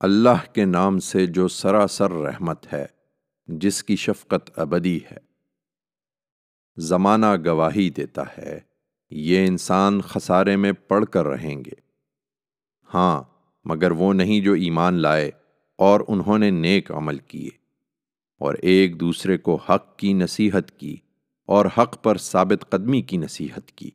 اللہ کے نام سے جو سراسر رحمت ہے، جس کی شفقت ابدی ہے۔ زمانہ گواہی دیتا ہے، یہ انسان خسارے میں پڑھ کر رہیں گے۔ ہاں مگر وہ نہیں جو ایمان لائے اور انہوں نے نیک عمل کیے۔ اور ایک دوسرے کو حق کی نصیحت کی اور حق پر ثابت قدمی کی نصیحت کی۔